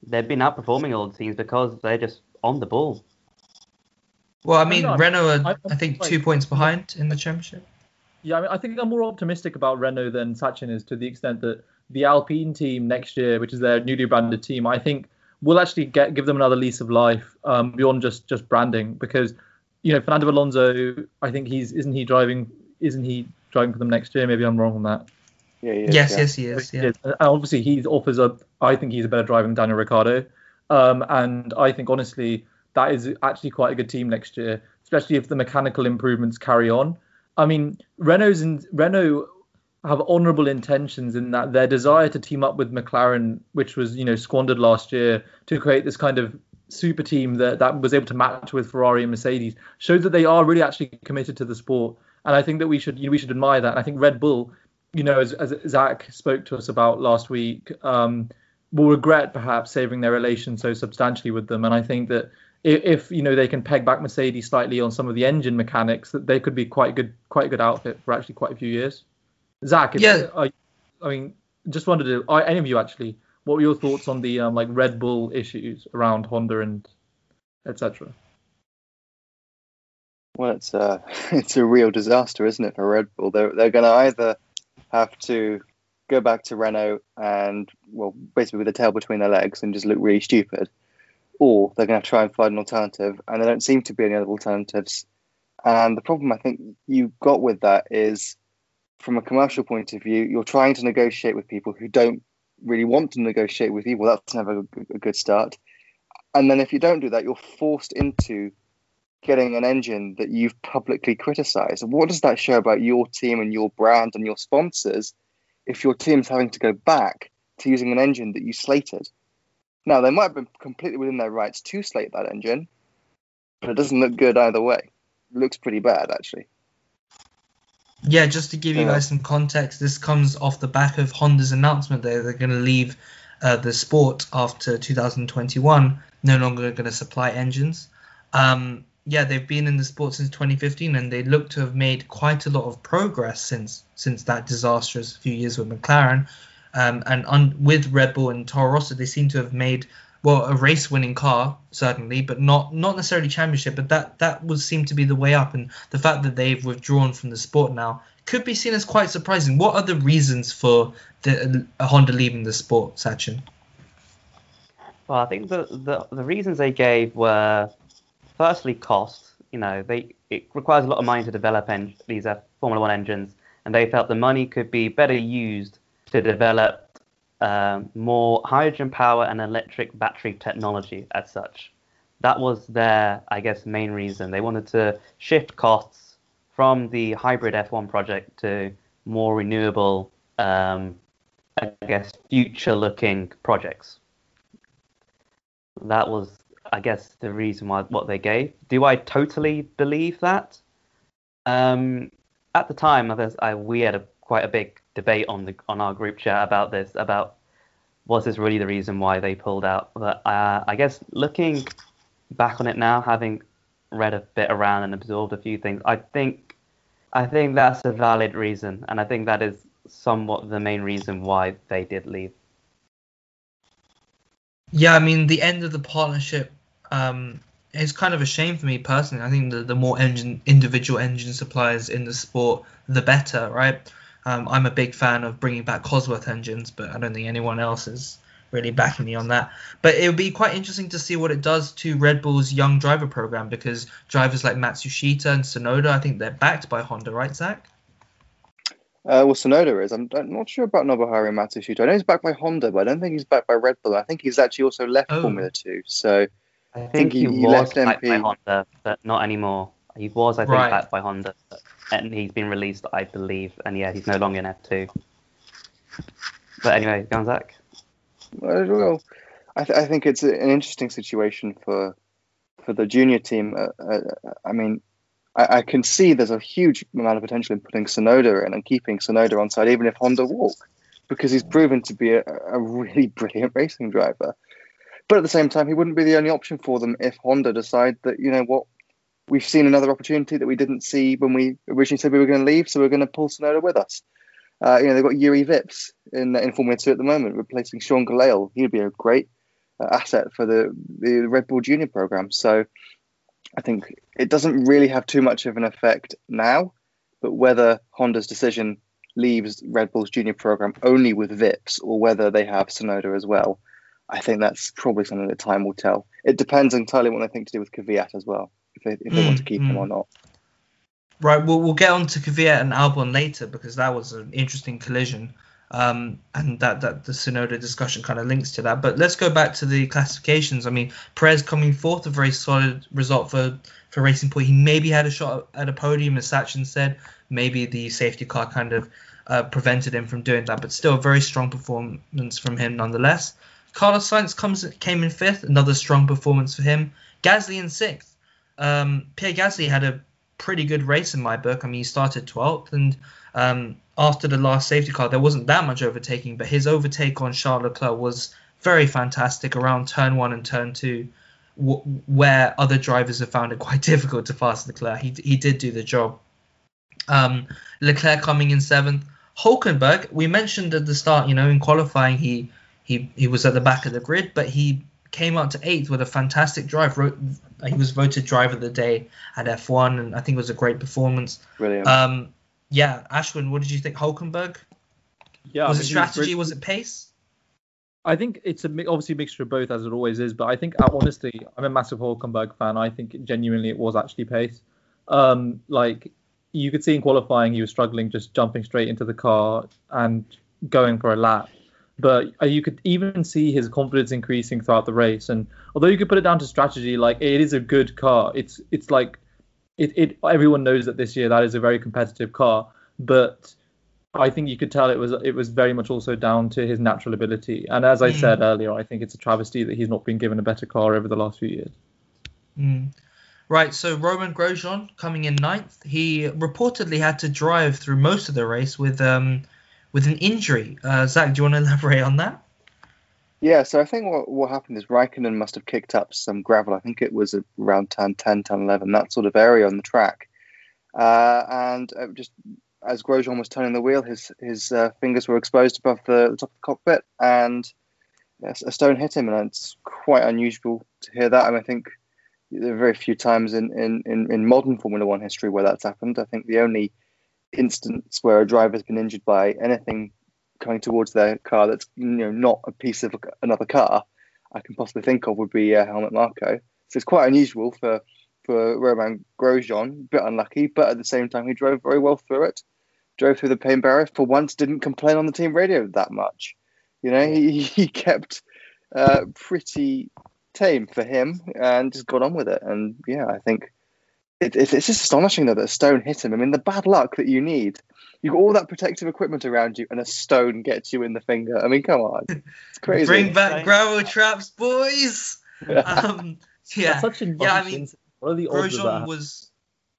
Speaker 4: they've been outperforming all the teams because they're just on the ball.
Speaker 2: Well, I mean,
Speaker 3: know,
Speaker 2: Renault are,
Speaker 3: I-
Speaker 2: I think,
Speaker 3: like-
Speaker 2: two points behind in the championship.
Speaker 3: Yeah, I, mean, I think I'm more optimistic about Renault than Sachin is to the extent that the Alpine team next year, which is their newly branded team, I think will actually get give them another lease of life um, beyond just just branding because you know Fernando Alonso, I think he's isn't he driving isn't he driving for them next year? Maybe I'm wrong on that.
Speaker 5: Yeah, is,
Speaker 2: yes,
Speaker 5: yeah.
Speaker 2: yes, he is. Yeah.
Speaker 3: Yes, and obviously he offers a. I think he's a better driver than Daniel Ricciardo, um, and I think honestly that is actually quite a good team next year, especially if the mechanical improvements carry on. I mean, Renault's in Renault. Have honourable intentions in that their desire to team up with McLaren, which was you know squandered last year, to create this kind of super team that that was able to match with Ferrari and Mercedes, showed that they are really actually committed to the sport. And I think that we should you know, we should admire that. And I think Red Bull, you know, as, as Zack spoke to us about last week, um, will regret perhaps saving their relation so substantially with them. And I think that if, if, you know they can peg back Mercedes slightly on some of the engine mechanics, that they could be quite good, quite a good outfit for actually quite a few years. Zack,
Speaker 2: Yeah.
Speaker 3: I, I mean, just wanted to, I, any of you actually, what were your thoughts on the um, like Red Bull issues around Honda and etc.
Speaker 5: Well, it's a it's a real disaster, isn't it, for Red Bull? They're they're going to either have to go back to Renault and well, basically with a tail between their legs and just look really stupid, or they're going to try and find an alternative, and there don't seem to be any other alternatives. And the problem I think you got with that is, from a commercial point of view, you're trying to negotiate with people who don't really want to negotiate with you. Well, that's never a good- start. And then if you don't do that, you're forced into getting an engine that you've publicly criticized. What does that show about your team and your brand and your sponsors if your team's having to go back to using an engine that you slated? Now, they might have been completely within their rights to slate that engine, but it doesn't look good either way. It looks pretty bad, actually.
Speaker 2: Yeah, just to give you guys some context, this comes off the back of Honda's announcement that they're going to leave uh, the sport after 2021, no longer going to supply engines. Um, yeah, they've been in the sport since 2015, and they look to have made quite a lot of progress since since that disastrous few years with McLaren. Um, and un- with Red Bull and Toro Rosso, they seem to have made well a race-winning car certainly, but not not necessarily championship. But that that would seem to be the way up, and the fact that they've withdrawn from the sport now could be seen as quite surprising. What are the reasons for the uh, Honda leaving the sport, Sachin?
Speaker 4: Well, I think the, the the reasons they gave were firstly cost. You know, they it requires a lot of money to develop en- these uh, Formula One engines, and they felt the money could be better used to develop um, more hydrogen power and electric battery technology as such. That was their, I guess, main reason. They wanted to shift costs from the hybrid F1 project to more renewable, um, I guess, future-looking projects that was i guess the reason why what they gave do i totally believe that um at the time there's, I, we had a quite a big debate on the on our group chat about this about was this really the reason why they pulled out but uh, i guess looking back on it now having read a bit around and absorbed a few things i think i think that's a valid reason and i think that is somewhat the main reason why they did leave
Speaker 2: Yeah, I mean the end of the partnership um, is kind of a shame for me personally. I think the, the more engine individual engine suppliers in the sport, the better, right? Um, I'm a big fan of bringing back Cosworth engines, but I don't think anyone else is really backing me on that. But it would be quite interesting to see what it does to Red Bull's young driver program because drivers like Matsushita and Tsunoda, I think they're backed by Honda, right, Zack?
Speaker 5: Uh, well, Tsunoda is. I'm, I'm not sure about Nobuharu Matsushita. I know he's backed by Honda, but I don't think he's backed by Red Bull. I think he's actually also left
Speaker 2: Oh.
Speaker 5: Formula 2. So,
Speaker 4: I
Speaker 5: think
Speaker 4: think
Speaker 5: he-
Speaker 4: he,
Speaker 5: he
Speaker 4: was
Speaker 5: left
Speaker 4: backed by
Speaker 5: MP.
Speaker 4: Honda, but not anymore. He was, I think,
Speaker 2: Right.
Speaker 4: backed by Honda, but- and he's been released, I believe. And yeah, he's no longer in F2. But anyway, go on,
Speaker 5: Zack. well, I, th- I think it's an interesting situation for for the junior team. Uh, uh, I mean, I, I can see there's a huge amount of potential in putting Tsunoda in and keeping Tsunoda on side, even if Honda walk, because he's proven to be a, a really brilliant racing driver. But at the same time, he wouldn't be the only option for them if Honda decide that you know what, we've seen another opportunity that we didn't see when we originally said we were going to leave, so we're going to pull Tsunoda with us. Uh, you know, they've got Jüri Vips in in Formula Two at the moment, replacing Sean Gelael. He'd be a great uh, asset for the the Red Bull Junior program. So I think it doesn't really have too much of an effect now, but whether Honda's decision leaves Red Bull's Junior program only with Vips or whether they have Tsunoda as well, I think that's probably something that time will tell. It depends entirely on what they think to do with Kvyat as well, if they, if they want to
Speaker 2: Mm,
Speaker 5: keep him
Speaker 2: mm.
Speaker 5: or not.
Speaker 2: Right, we'll, we'll get on to Kvyat and Albon later because that was an interesting collision. Um, and that, that the Tsunoda discussion kind of links to that. But let's go back to the classifications. I mean, Perez coming fourth, a very solid result for, for Racing Point. He maybe had a shot at a podium, as Sachin said. Maybe the safety car kind of uh, prevented him from doing that. But still, a very strong performance from him nonetheless. Carlos Sainz comes came in fifth, another strong performance for him. Gasly in sixth. Um, Pierre Gasly had a pretty good race in my book. I mean, he started 12th, and um, after the last safety car, there wasn't that much overtaking, but his overtake on Charles Leclerc was very fantastic around turn one and turn two, w- where other drivers have found it quite difficult to pass Leclerc. He, he did do the job. Um, Leclerc coming in seventh. Hulkenberg, we mentioned at the start, you know, in qualifying, he he he was at the back of the grid, but he came out to eighth with a fantastic drive. He was voted driver of the day at F1, and I think it was a great performance.
Speaker 5: Brilliant.
Speaker 2: Um, yeah, Ashwin, what did you think? Hulkenberg?
Speaker 3: Yeah,
Speaker 2: was
Speaker 3: I
Speaker 2: it
Speaker 3: mean, he
Speaker 2: strategy?
Speaker 3: really-
Speaker 2: Was it pace?
Speaker 3: I think it's a mi- obviously a mixture of both, as it always is. But I think, uh, honestly, I'm a massive Hulkenberg fan. I think genuinely it was actually pace. Um, like you could see in qualifying, he was struggling just jumping straight into the car and going for a lap. But uh, you could even see his confidence increasing throughout the race. And although you could put it down to strategy, like it is a good car. It's it's like it, it everyone knows that this year that is a very competitive car. But I think you could tell it was it was very much also down to his natural ability. And as I
Speaker 2: Mm.
Speaker 3: said earlier, I think it's a travesty that he's not been given a better car over the last few years.
Speaker 2: Mm. Right, so Romain Grosjean coming in ninth. He reportedly had to drive through most of the race with um with an injury. Uh, Zack, do you want to elaborate on that?
Speaker 5: Yeah, so I think what, what happened is Raikkonen must have kicked up some gravel. I think it was around turn 10, turn 11, that sort of area on the track. Uh, and uh, just as Grosjean was turning the wheel, his his uh, fingers were exposed above the, the top of the cockpit, and a stone hit him. And it's quite unusual to hear that. I mean, I think there are very few times in, in, in, in modern Formula One history where that's happened. I think the only instance where a driver's been injured by anything coming towards their car that's you know not a piece of another car I can possibly think of would be uh, Helmut Marko. So it's quite unusual for for Romain Grosjean, a bit unlucky, but at the same time he drove very well through it. Drove through the pain barrier for once, didn't complain on the team radio that much. You know, he, he kept uh, pretty tame for him and just got on with it. And yeah, I think it, it's, it's just astonishing though that a stone hit him. I mean, the bad luck that you need. You've got all that protective equipment around you, and a stone gets you in the finger. I mean, come on, it's crazy.
Speaker 2: Bring back
Speaker 4: Right.
Speaker 2: gravel traps, boys. Um, yeah,
Speaker 3: such
Speaker 2: Yeah, I mean,
Speaker 3: what the odds
Speaker 2: Grosjean was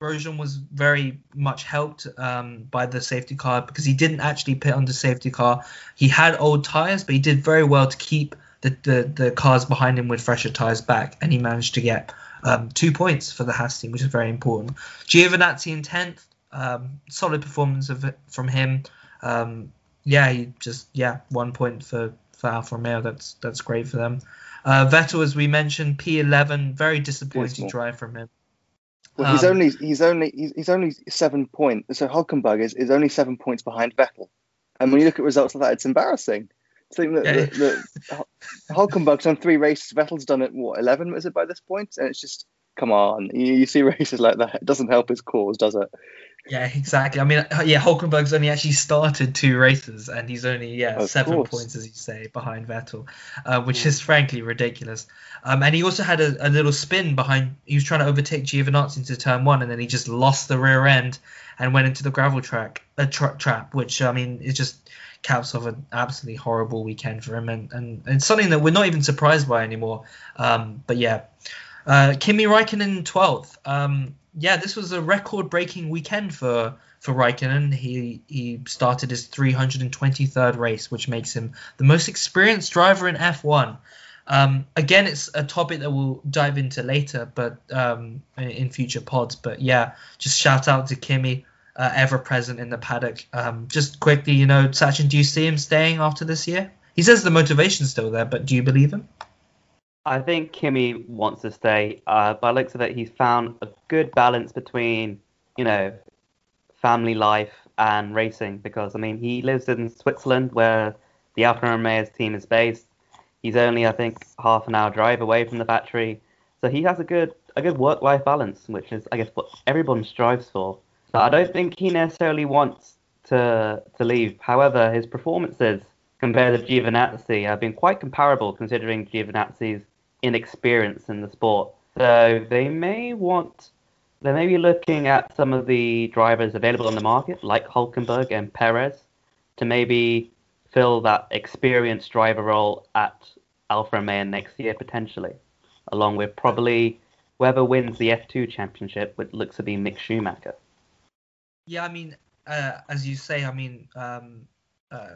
Speaker 2: Grosjean was very much helped um, by the safety car because he didn't actually pit under safety car. He had old tires, but he did very well to keep the, the, the cars behind him with fresher tires back, and he managed to get um, two points for the Haas team, which is very important. Giovinazzi in tenth, um, solid performance of from him. Um, yeah, he just yeah one point for for Alfa Romeo. That's that's great for them. Uh, Vettel, as we mentioned, P11, very disappointing drive from him.
Speaker 5: Well, he's
Speaker 2: Um,
Speaker 5: only he's only he's, he's only seven points. So Hulkenberg is, is only seven points behind Vettel, and when you look at results like that, it's embarrassing. So that,
Speaker 2: Yeah.
Speaker 5: that, that Hulkenberg's done three races, Vettel's done it what eleven was it by this point? and it's just come on. You, you see races like that, it doesn't help his cause, does it?
Speaker 2: Yeah, exactly. I mean, uh, yeah, Hulkenberg's only actually started two races, and he's only yeah
Speaker 5: Of
Speaker 2: seven
Speaker 5: course.
Speaker 2: points, as you say, behind Vettel, uh, which is frankly ridiculous. Um, and he also had a, a little spin behind. He was trying to overtake Giovinazzi into turn one, and then he just lost the rear end and went into the gravel track a tra- trap, which I mean is just caps off an absolutely horrible weekend for him, and, and, and something that we're not even surprised by anymore. Um, but yeah, uh, Kimi Raikkonen 12th. Um, yeah, this was a record-breaking weekend for for Raikkonen. He he started his 323rd race, which makes him the most experienced driver in F1. Um, again, it's a topic that we'll dive into later, but um, in- in future pods. But yeah, just shout out to Kimi, uh, ever present in the paddock. Um, just quickly, you know, Sachin, do you see him staying after this year? He says the motivation's still there, but do you believe him?
Speaker 4: I think Kimi wants to stay. Uh, by looks of it, he's found a good balance between, you know, family life and racing. Because I mean, he lives in Switzerland, where the Alfa Romeo's team is based. He's only, I think, half an hour drive away from the factory, so he has a good a good work-life balance, which is, I guess, what everyone strives for. So I don't think he necessarily wants to to leave. However, his performances compared to Giovinazzi have been quite comparable, considering Giovinazzi's inexperience in the sport. So they may want, they may be looking at some of the drivers available on the market, like Hulkenberg and Perez, to maybe fill that experienced driver role at Alfa Romeo next year potentially, along with probably whoever wins the F2 championship, which looks to be Mick Schumacher.
Speaker 2: Yeah, I mean, uh, as you say, I mean, um, uh,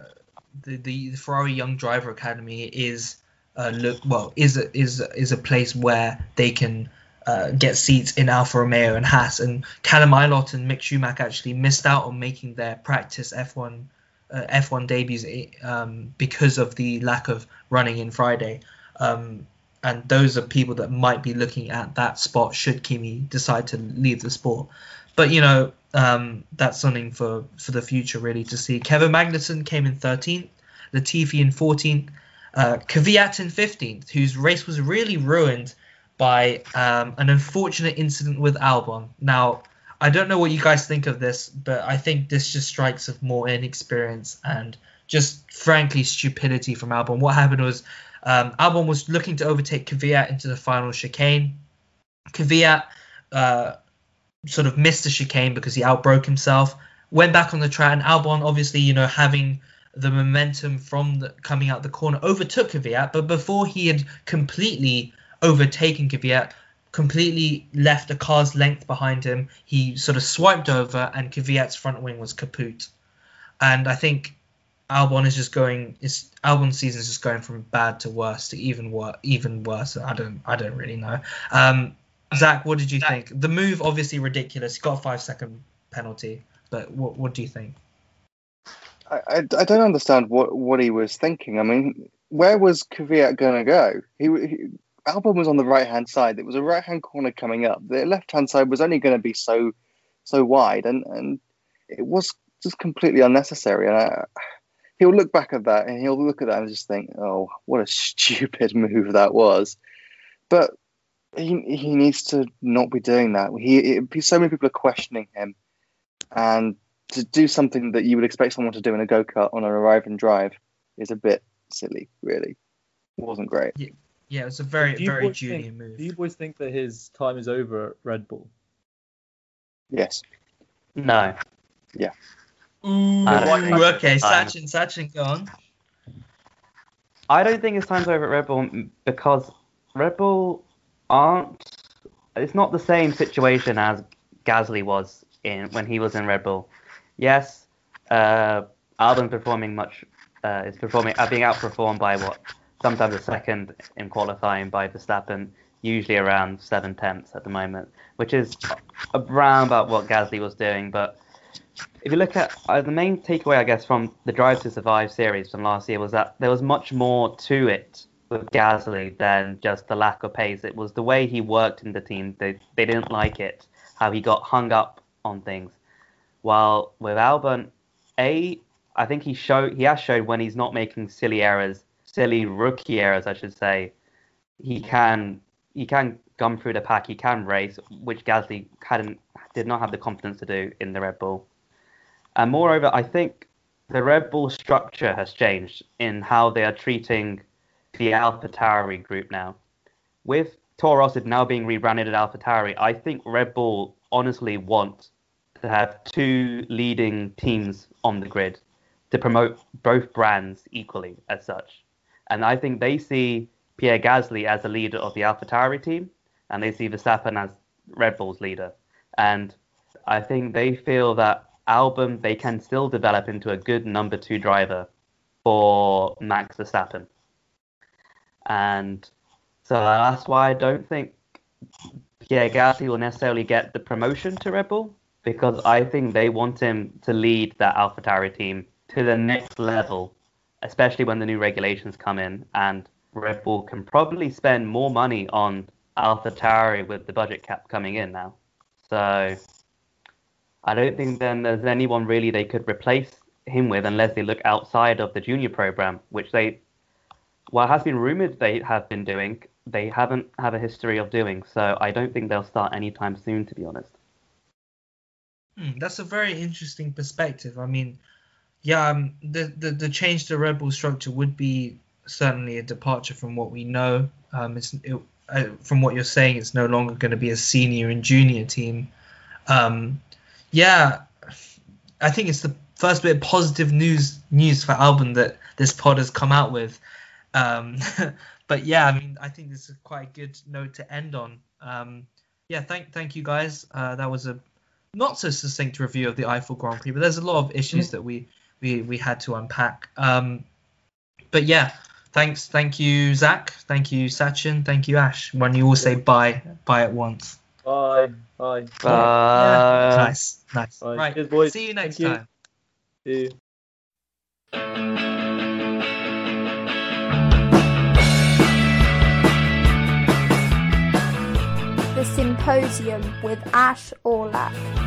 Speaker 2: the, the Ferrari Young Driver Academy is uh, look well is a, is is a place where they can uh, get seats in Alfa Romeo and Haas. And Callum Ilott and Mick Schumacher actually missed out on making their practice F1 uh, F1 debuts um, because of the lack of running in Friday. Um, and those are people that might be looking at that spot should Kimi decide to leave the sport. But you know, um, that's something for for the future really to see. Kevin Magnussen came in 13th, Latifi in 14th, uh, Kvyat in 15th, whose race was really ruined by um, an unfortunate incident with Albon. Now, I don't know what you guys think of this, but I think this just strikes of more inexperience and just frankly stupidity from Albon. What happened was um, Albon was looking to overtake Kvyat into the final chicane. Kvyat uh, sort of missed the chicane because he outbroke himself, went back on the track, and Albon, obviously, you know, having the momentum from the, coming out the corner, overtook Kvyat, but before he had completely overtaken Kvyat, completely left a car's length behind him, he sort of swiped over, and Kvyat's front wing was kaput. And I think Albon is just going. Is Albon's season is just going from bad to worse to even worse. Even worse. I don't. I don't really know. Um, Zack, what did you think? The move obviously ridiculous. He got a five second penalty, but what what do you think?
Speaker 5: I, I, I don't understand what, what he was thinking. I mean, where was Kvyat going to go? He, he Albon was on the right hand side. It was a right hand corner coming up. The left hand side was only going to be so so wide, and and it was just completely unnecessary. And I, he'll look back at that and he'll look at that and just think, "Oh, what a stupid move that was." But he he needs to not be doing that. He it, so many people are questioning him, and to do something that you would expect someone to do in a go kart on an arrive and drive is a bit silly. Really, it wasn't great.
Speaker 2: Yeah, yeah it was a very very junior
Speaker 3: think,
Speaker 2: move.
Speaker 3: Do you boys think that his time is over at Red Bull?
Speaker 5: Yes.
Speaker 4: No.
Speaker 5: Yeah.
Speaker 2: Ooh,
Speaker 4: I don't think
Speaker 2: okay,
Speaker 4: so.
Speaker 2: Sachin, Sachin, go on.
Speaker 4: I don't think his time's over at Red Bull because Red Bull aren't. It's not the same situation as Gasly was in when he was in Red Bull. Yes, uh, Albon performing much uh, is performing uh, being outperformed by what sometimes a second in qualifying by Verstappen, usually around seven tenths at the moment, which is around about what Gasly was doing. But if you look at uh, the main takeaway, I guess, from the Drive to Survive series from last year was that there was much more to it with Gasly than just the lack of pace. It was the way he worked in the team. They they didn't like it, how he got hung up on things. While with Albon, a I think he showed he has showed when he's not making silly errors, silly rookie errors, I should say. He can he can gum through the pack. He can race, which Gasly hadn't did not have the confidence to do in the Red Bull. And moreover, I think the Red Bull structure has changed in how they are treating the AlphaTauri group now. With Toro Rosso now being rebranded as AlphaTauri, I think Red Bull honestly want to have two leading teams on the grid to promote both brands equally as such. And I think they see Pierre Gasly as the leader of the AlphaTauri team, and they see Verstappen as Red Bull's leader. And I think they feel that Albon they can still develop into a good number two driver for Max Verstappen. And so that's why I don't think Pierre Gasly will necessarily get the promotion to Red Bull because I think they want him to lead that AlphaTauri team to the next level, especially when the new regulations come in and Red Bull can probably spend more money on AlphaTauri with the budget cap coming in now. So I don't think then there's anyone really they could replace him with unless they look outside of the junior program, which they, well, it has been rumored they have been doing. They haven't have a history of doing, so I don't think they'll start anytime soon, to be honest.
Speaker 2: Hmm, that's a very interesting perspective. I mean, yeah, um, the, the the change to Red Bull structure would be certainly a departure from what we know. Um, it's it, uh, from what you're saying, it's no longer going to be a senior and junior team. Um, yeah, I think it's the first bit of positive news news for Albon that this pod has come out with. Um, but yeah, I mean, I think this is quite a good note to end on. Um, yeah, thank thank you guys. Uh, that was a not so succinct review of the Eifel Grand Prix, but there's a lot of issues that we we we had to unpack. Um, but yeah, thanks, thank you, Zack. Thank you, Sachin. Thank you, Ash. When you all say bye, bye at once.
Speaker 3: Bye. Bye.
Speaker 2: Yeah,
Speaker 4: Uh,
Speaker 2: nice, nice.
Speaker 3: Bye.
Speaker 2: Right,
Speaker 3: Cheers, boys.
Speaker 2: see you next
Speaker 3: Thank you.
Speaker 2: time.
Speaker 3: See you.
Speaker 1: Symposium with Ash Aulak.